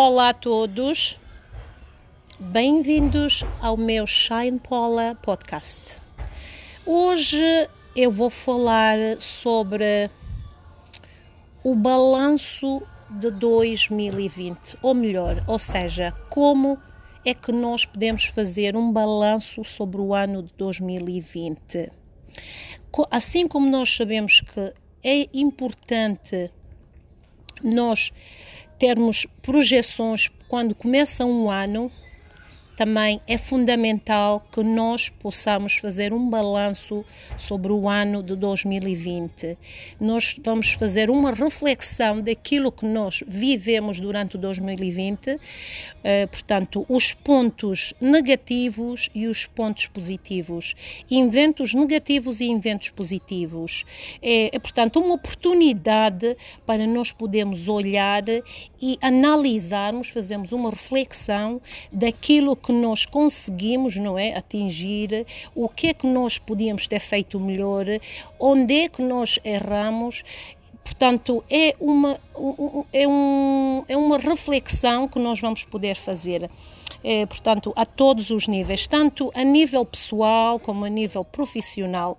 Olá a todos, bem-vindos ao meu Shine Paula podcast. Hoje eu vou falar sobre o balanço de 2020, ou melhor, ou seja, como é que nós podemos fazer um balanço sobre o ano de 2020. Assim como nós sabemos que é importante nós termos projeções quando começa um ano, também é fundamental que nós possamos fazer um balanço sobre o ano de 2020. Nós vamos fazer uma reflexão daquilo que nós vivemos durante o 2020, eh, portanto, os pontos negativos e os pontos positivos, inventos negativos e inventos positivos. É, é portanto, uma oportunidade para nós podermos olhar e analisarmos, fazermos uma reflexão daquilo que que nós conseguimos, não é, atingir, o que é que nós podíamos ter feito melhor, onde é que nós erramos Portanto, é uma, é, um, é uma reflexão que nós vamos poder fazer, é, portanto, a todos os níveis, tanto a nível pessoal como a nível profissional.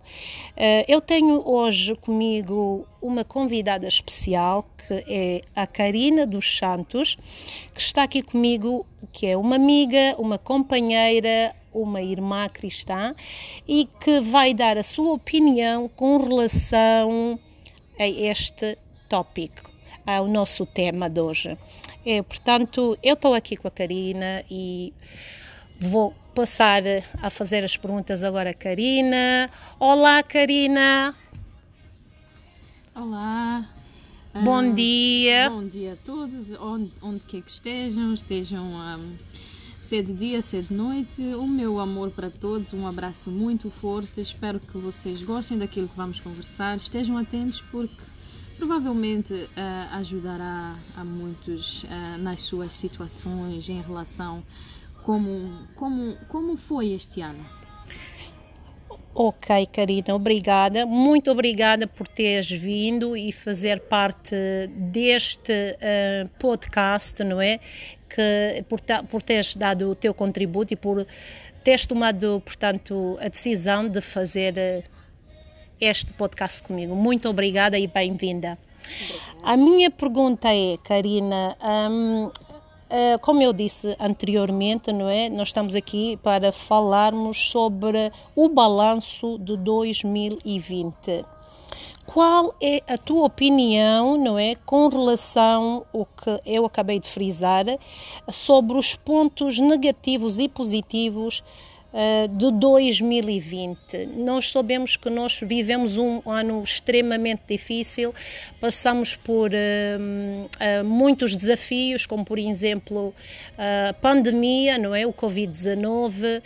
É, eu tenho hoje comigo uma convidada especial, que é a Karina dos Santos, que está aqui comigo, que é uma amiga, uma companheira, uma irmã cristã e que vai dar a sua opinião com relação a este tópico, ao nosso tema de hoje. É, portanto, eu estou aqui com a Karina e vou passar a fazer as perguntas agora, Karina. Olá, Karina. Olá. Bom uh, dia. Bom dia a todos, onde, onde quer que estejam, estejam um, ser de dia, ser de noite. O meu amor para todos, um abraço muito forte. Espero que vocês gostem daquilo que vamos conversar. Estejam atentos porque provavelmente uh, ajudará a muitos uh, nas suas situações em relação como como como foi este ano. Ok, Karina, obrigada. Muito obrigada por teres vindo e fazer parte deste uh, podcast, não é? Que, por, por teres dado o teu contributo e por teres tomado, portanto, a decisão de fazer uh, este podcast comigo. Muito obrigada e bem-vinda. A minha pergunta é, Karina, um, como eu disse anteriormente, não é? Nós estamos aqui para falarmos sobre o balanço de 2020. Qual é a tua opinião, não é, com relação ao que eu acabei de frisar sobre os pontos negativos e positivos uh, de 2020. Nós sabemos que nós vivemos um ano extremamente difícil, passamos por uh, uh, muitos desafios, como por exemplo a pandemia, não é? O Covid-19,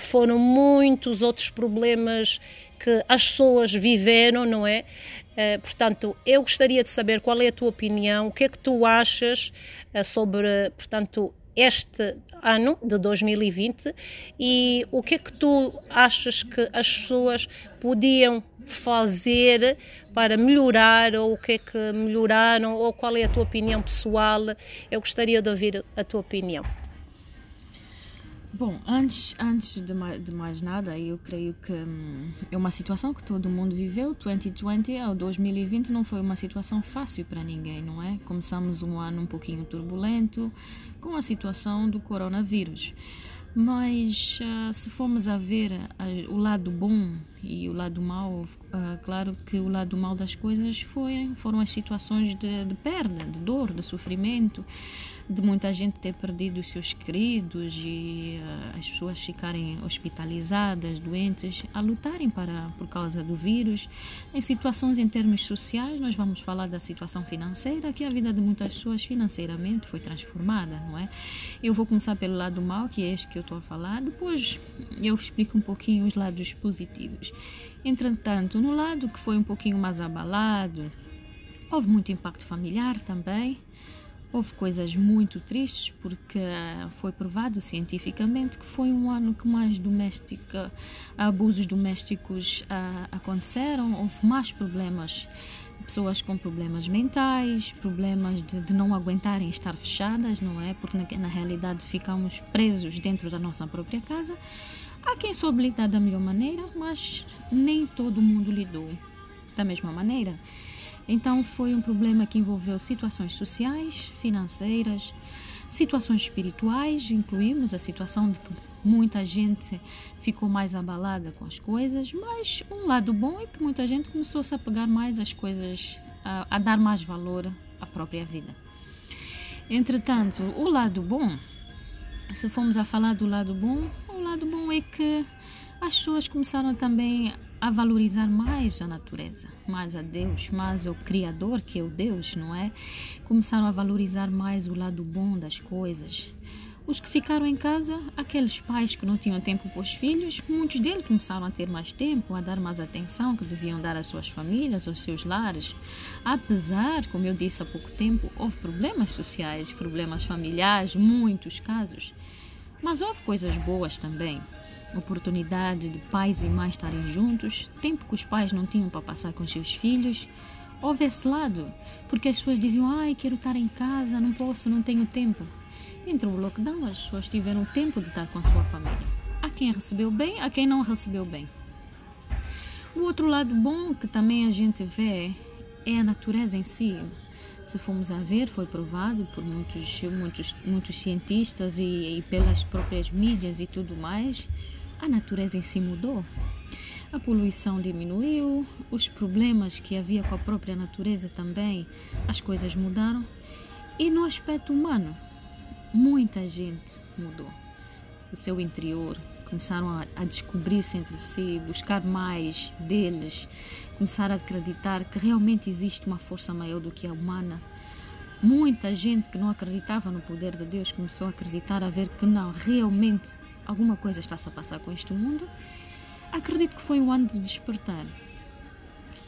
foram muitos outros problemas que as pessoas viveram, não é? Uh, portanto, eu gostaria de saber qual é a tua opinião, o que é que tu achas uh, sobre, portanto, este ano de 2020 e o que é que tu achas que as pessoas podiam fazer para melhorar ou o que é que melhoraram ou qual é a tua opinião pessoal? Eu gostaria de ouvir a tua opinião. Bom, antes, antes de, mais, de mais nada, eu creio que hum, é uma situação que todo mundo viveu. 2020 ao 2020 não foi uma situação fácil para ninguém, não é? Começamos um ano um pouquinho turbulento com a situação do coronavírus. Mas uh, se formos a ver uh, o lado bom e o lado mau, uh, claro que o lado mau das coisas foi, foram as situações de, de perda, de dor, de sofrimento, de muita gente ter perdido os seus queridos e uh, as pessoas ficarem hospitalizadas, doentes, a lutarem para, por causa do vírus. Em situações em termos sociais, nós vamos falar da situação financeira, que a vida de muitas pessoas financeiramente foi transformada, não é? Eu vou começar pelo lado mau, que é este que eu estou a falar, depois eu explico um pouquinho os lados positivos. Entretanto, no lado que foi um pouquinho mais abalado, houve muito impacto familiar também. Houve coisas muito tristes porque foi provado cientificamente que foi um ano que mais doméstica, abusos domésticos uh, aconteceram, houve mais problemas pessoas com problemas mentais, problemas de, de, não aguentarem estar fechadas, não é? Porque na, na, realidade ficamos presos dentro da nossa própria casa. Há quem soube lidar da melhor maneira, mas nem todo mundo lidou da mesma maneira. Então foi um problema que envolveu situações sociais, financeiras, situações espirituais, incluímos a situação de que muita gente ficou mais abalada com as coisas, mas um lado bom é que muita gente começou -se a pegar mais as coisas, a, a dar mais valor à própria vida. Entretanto, o lado bom, se formos a falar do lado bom, o lado bom é que as pessoas começaram também a valorizar mais a natureza, mais a Deus, mais o Criador, que é o Deus, não é? Começaram a valorizar mais o lado bom das coisas. Os que ficaram em casa, aqueles pais que não tinham tempo para os filhos, muitos deles começaram a ter mais tempo, a dar mais atenção que deviam dar às suas famílias, aos seus lares. Apesar, como eu disse há pouco tempo, houve problemas sociais, problemas familiares, muitos casos. Mas houve coisas boas também oportunidade de pais e mães estarem juntos, tempo que os pais não tinham para passar com os seus filhos. Houve esse lado, porque as pessoas diziam: ai, quero estar em casa, não posso, não tenho tempo. Entrou o lockdown, as pessoas tiveram tempo de estar com a sua família. Há quem recebeu bem, há quem não recebeu bem. O outro lado bom que também a gente vê é a natureza em si. Se formos a ver, foi provado por muitos, muitos, muitos cientistas e, e pelas próprias mídias e tudo mais a natureza em si mudou. A poluição diminuiu, os problemas que havia com a própria natureza também, as coisas mudaram. E no aspecto humano, muita gente mudou. O seu interior, começaram a, a descobrir-se entre si, buscar mais deles, começaram a acreditar que realmente existe uma força maior do que a humana. Muita gente que não acreditava no poder de Deus começou a acreditar, a ver que não, realmente alguma coisa está-se a passar com este mundo. Acredito que foi um ano de despertar.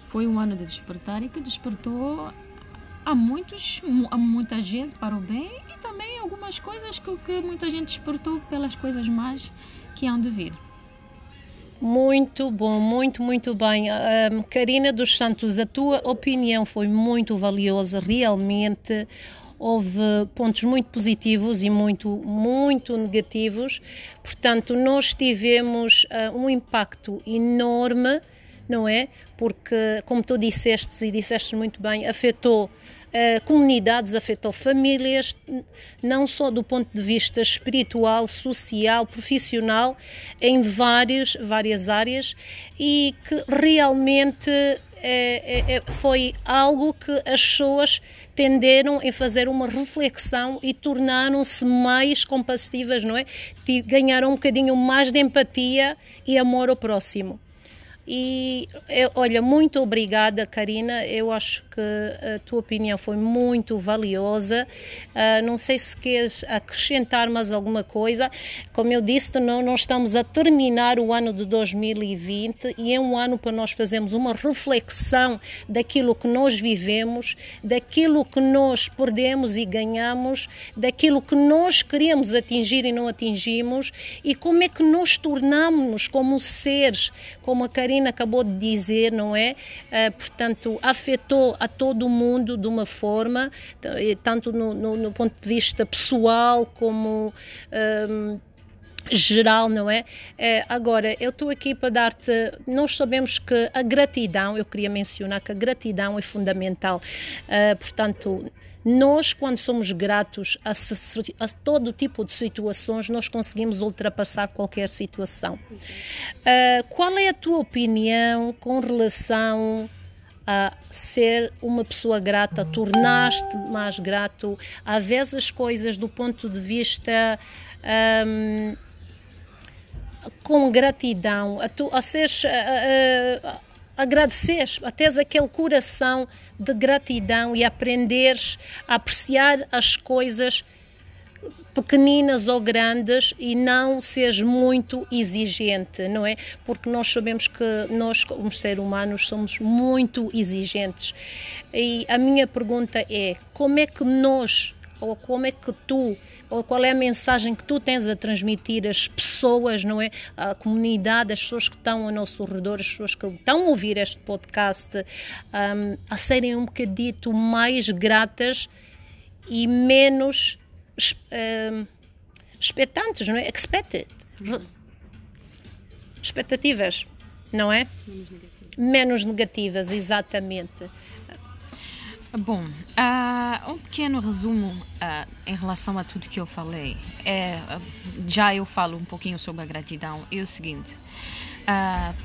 Foi um ano de despertar e que despertou a muitos, a muita gente para o bem e também algumas coisas que, que muita gente despertou pelas coisas más que hão de vir. Muito bom, muito, muito bem. Um, Karina dos Santos, a tua opinião foi muito valiosa, realmente houve pontos muito positivos e muito, muito negativos. Portanto, nós tivemos uh, um impacto enorme, não é? Porque, como tu disseste e disseste muito bem, afetou Uh, comunidades, afetou famílias, não só do ponto de vista espiritual, social, profissional, em vários, várias áreas e que realmente é, é, foi algo que as pessoas tenderam a fazer uma reflexão e tornaram-se mais compassivas, não é? Ganharam um bocadinho mais de empatia e amor ao próximo. E olha, muito obrigada, Karina. Eu acho que a tua opinião foi muito valiosa. Uh, não sei se queres acrescentar mais alguma coisa. Como eu disse, não, nós estamos a terminar o ano de 2020 e é um ano para nós fazermos uma reflexão daquilo que nós vivemos, daquilo que nós perdemos e ganhamos, daquilo que nós queríamos atingir e não atingimos e como é que nós tornamos como seres, como a Karina Acabou de dizer, não é? Uh, portanto, afetou a todo mundo de uma forma, tanto no, no, no ponto de vista pessoal como. Um, geral, não é? é agora, eu estou aqui para dar-te. Nós sabemos que a gratidão, eu queria mencionar que a gratidão é fundamental. Uh, portanto, nós, quando somos gratos a, a, todo tipo de situações, nós conseguimos ultrapassar qualquer situação. Uh, qual é a tua opinião com relação a ser uma pessoa grata, tornar-te mais grato, a ver as coisas do ponto de vista um, com gratidão, a, tu, a seres, a, a, agradeceres, a aquele coração de gratidão e aprenderes a apreciar as coisas pequeninas ou grandes e não seres muito exigente, não é? Porque nós sabemos que nós, como seres humanos, somos muito exigentes. E a minha pergunta é: como é que nós ou como é que tu, ou qual é a mensagem que tu tens a transmitir às pessoas, não é? A comunidade, as pessoas que estão ao nosso redor, as pessoas que estão a ouvir este podcast, um, a serem um bocadito mais gratas e menos um, expectantes, não é? Expected. Expectativas, não é? Menos negativas, Menos negativas exatamente. Bom, uh, um pequeno resumo uh, em relação a tudo que eu falei. É, já eu falo um pouquinho sobre a gratidão. É o seguinte: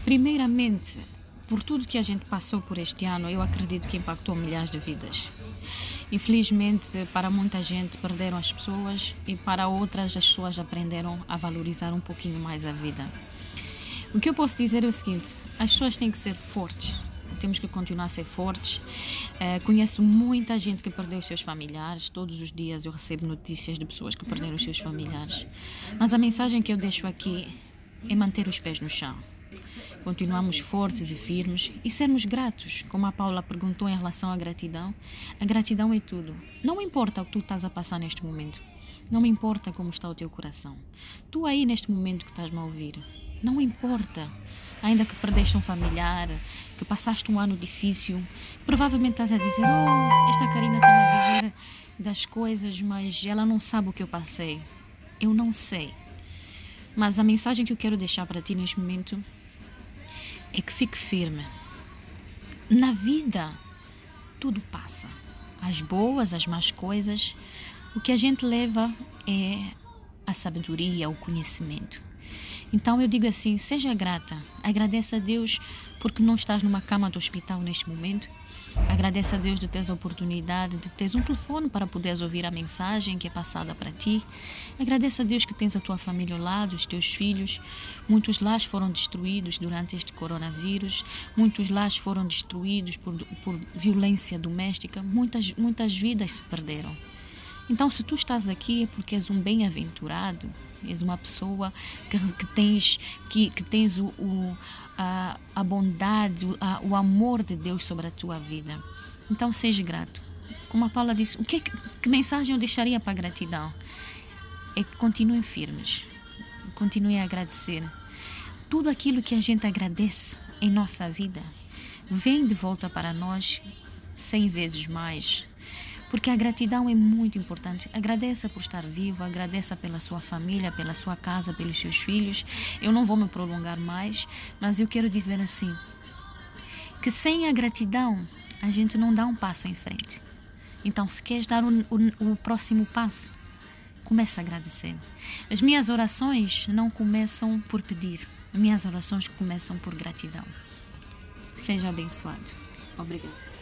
primeiramente, por tudo que a gente passou por este ano, eu acredito que impactou milhares de vidas. Infelizmente, para muita gente perderam as pessoas e para outras as pessoas aprenderam a valorizar um pouquinho mais a vida. O que eu posso dizer é o seguinte: as pessoas têm que ser fortes temos que continuar a ser fortes. Uh, conheço muita gente que perdeu os seus familiares. Todos os dias eu recebo notícias de pessoas que perderam os seus familiares. Mas a mensagem que eu deixo aqui é manter os pés no chão. Continuamos fortes e firmes e sermos gratos, como a Paula perguntou em relação à gratidão. A gratidão é tudo. Não importa o que tu estás a passar neste momento. Não importa como está o teu coração. Tu aí neste momento que estás-me a ouvir. Não importa ainda que perdeste um familiar, que passaste um ano difícil, provavelmente estás a dizer: Oh, esta Karina está a dizer das coisas, mas ela não sabe o que eu passei. Eu não sei. Mas a mensagem que eu quero deixar para ti neste momento é que fique firme. Na vida, tudo passa. As boas, as más coisas. O que a gente leva é a sabedoria, o conhecimento. Então eu digo assim: seja grata, agradeça a Deus porque não estás numa cama do hospital neste momento. Agradeça a Deus de teres a oportunidade de teres um telefone para poderes ouvir a mensagem que é passada para ti. Agradeça a Deus que tens a tua família ao lado, os teus filhos. Muitos lares foram destruídos durante este coronavírus. Muitos lares foram destruídos por, por violência doméstica. Muitas, muitas vidas se perderam. Então, se tu estás aqui é porque és um bem-aventurado, és uma pessoa que, que tens, que, que tens o, o a, a bondade, a, o amor de Deus sobre a tua vida. Então, seja grato. Como a Paula disse, o que, que mensagem eu deixaria para a gratidão? É que continuem firmes, continuem a agradecer. Tudo aquilo que a gente agradece em nossa vida vem de volta para nós cem vezes mais porque a gratidão é muito importante. Agradeça por estar vivo, agradeça pela sua família, pela sua casa, pelos seus filhos. Eu não vou me prolongar mais, mas eu quero dizer assim: que sem a gratidão a gente não dá um passo em frente. Então, se queres dar o, o, o próximo passo, comece a agradecer. As minhas orações não começam por pedir, as minhas orações começam por gratidão. Seja abençoado. Obrigada.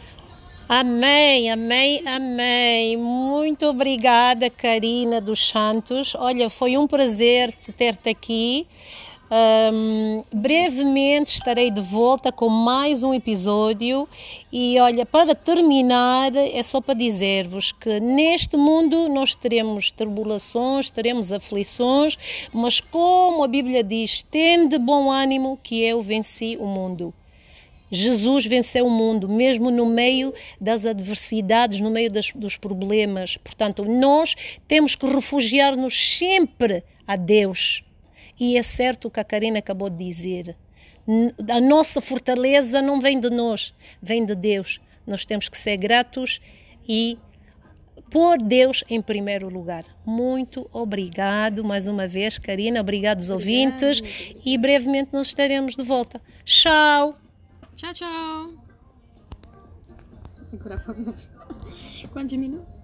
Amém, amém, amém. Muito obrigada, Karina dos Santos. Olha, foi um prazer ter-te aqui. Um, brevemente estarei de volta com mais um episódio e olha, para terminar, é só para dizer-vos que neste mundo nós teremos tribulações, teremos aflições, mas como a Bíblia diz, tende bom ânimo que eu venci o mundo. Jesus venceu o mundo, mesmo no meio das adversidades, no meio das, dos problemas. Portanto, nós temos que refugiar-nos sempre a Deus. E é certo o que a Karina acabou de dizer. A nossa fortaleza não vem de nós, vem de Deus. Nós temos que ser gratos e pôr Deus em primeiro lugar. Muito obrigado mais uma vez, Karina. Obrigado aos ouvintes. E brevemente nós estaremos de volta. Tchau! Tchau, tchau. Agora vamos. Quantos minutos?